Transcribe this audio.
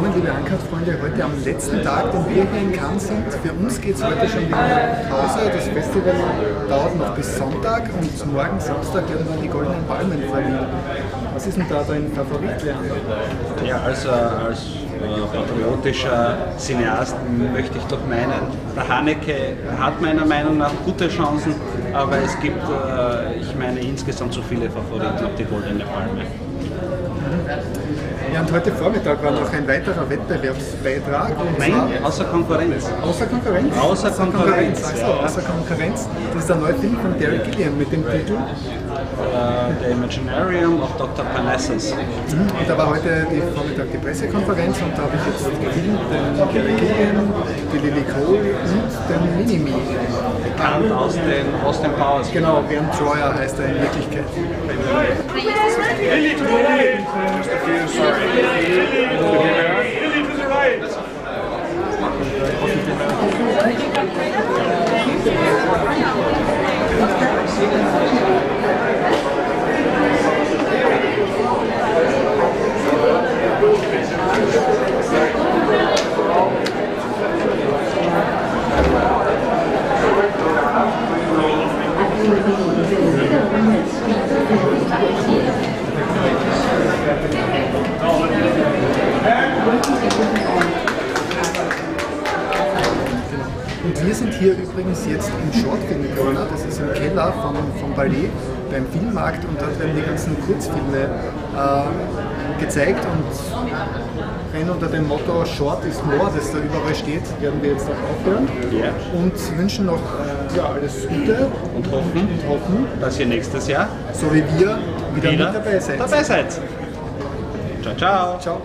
liebe Uncut-Freunde, heute am letzten Tag, den wir hier in Cannes sind. Für uns geht es heute schon wieder nach Hause. Das Festival dauert noch bis Sonntag und morgen Samstag werden dann die Goldenen Palmen verliehen. Was ist denn da dein Favorit, Leander? Ja, also als äh, patriotischer Cineast möchte ich doch meinen, der Haneke hat meiner Meinung nach gute Chancen, aber es gibt, äh, ich meine, insgesamt so viele Favoriten auf die Goldene Palme. Ja, und heute Vormittag war noch ein weiterer Wettbewerbsbeitrag. Nein, außer Konkurrenz. außer Konkurrenz. Außer Konkurrenz, so, ja. außer Konkurrenz. Das ist der neue Film von Derek Gilliam mit dem Titel. Äh, The Imaginarium of Dr. Parnassus. Und da war heute die Vormittag die Pressekonferenz und da habe ich jetzt den Derek Gilliam, die Lily Cole und den Minimi. Bekannt aus den Austin Powers. Genau, Bernd Troyer heißt er in Wirklichkeit. Und wir sind hier übrigens jetzt im Shortfilm Corner, das ist im Keller vom, vom Ballet beim Filmmarkt und dort werden die ganzen Kurzfilme äh, gezeigt und rein unter dem Motto Short is more, das da überall steht, werden wir jetzt auch aufhören Ja. und wünschen noch ja, alles Gute Und hoffen, und hoffen, dass ihr nächstes Jahr so wie wir, wieder, wieder mit dabei seid. dabei seid. Ciao, ciao. Ciao.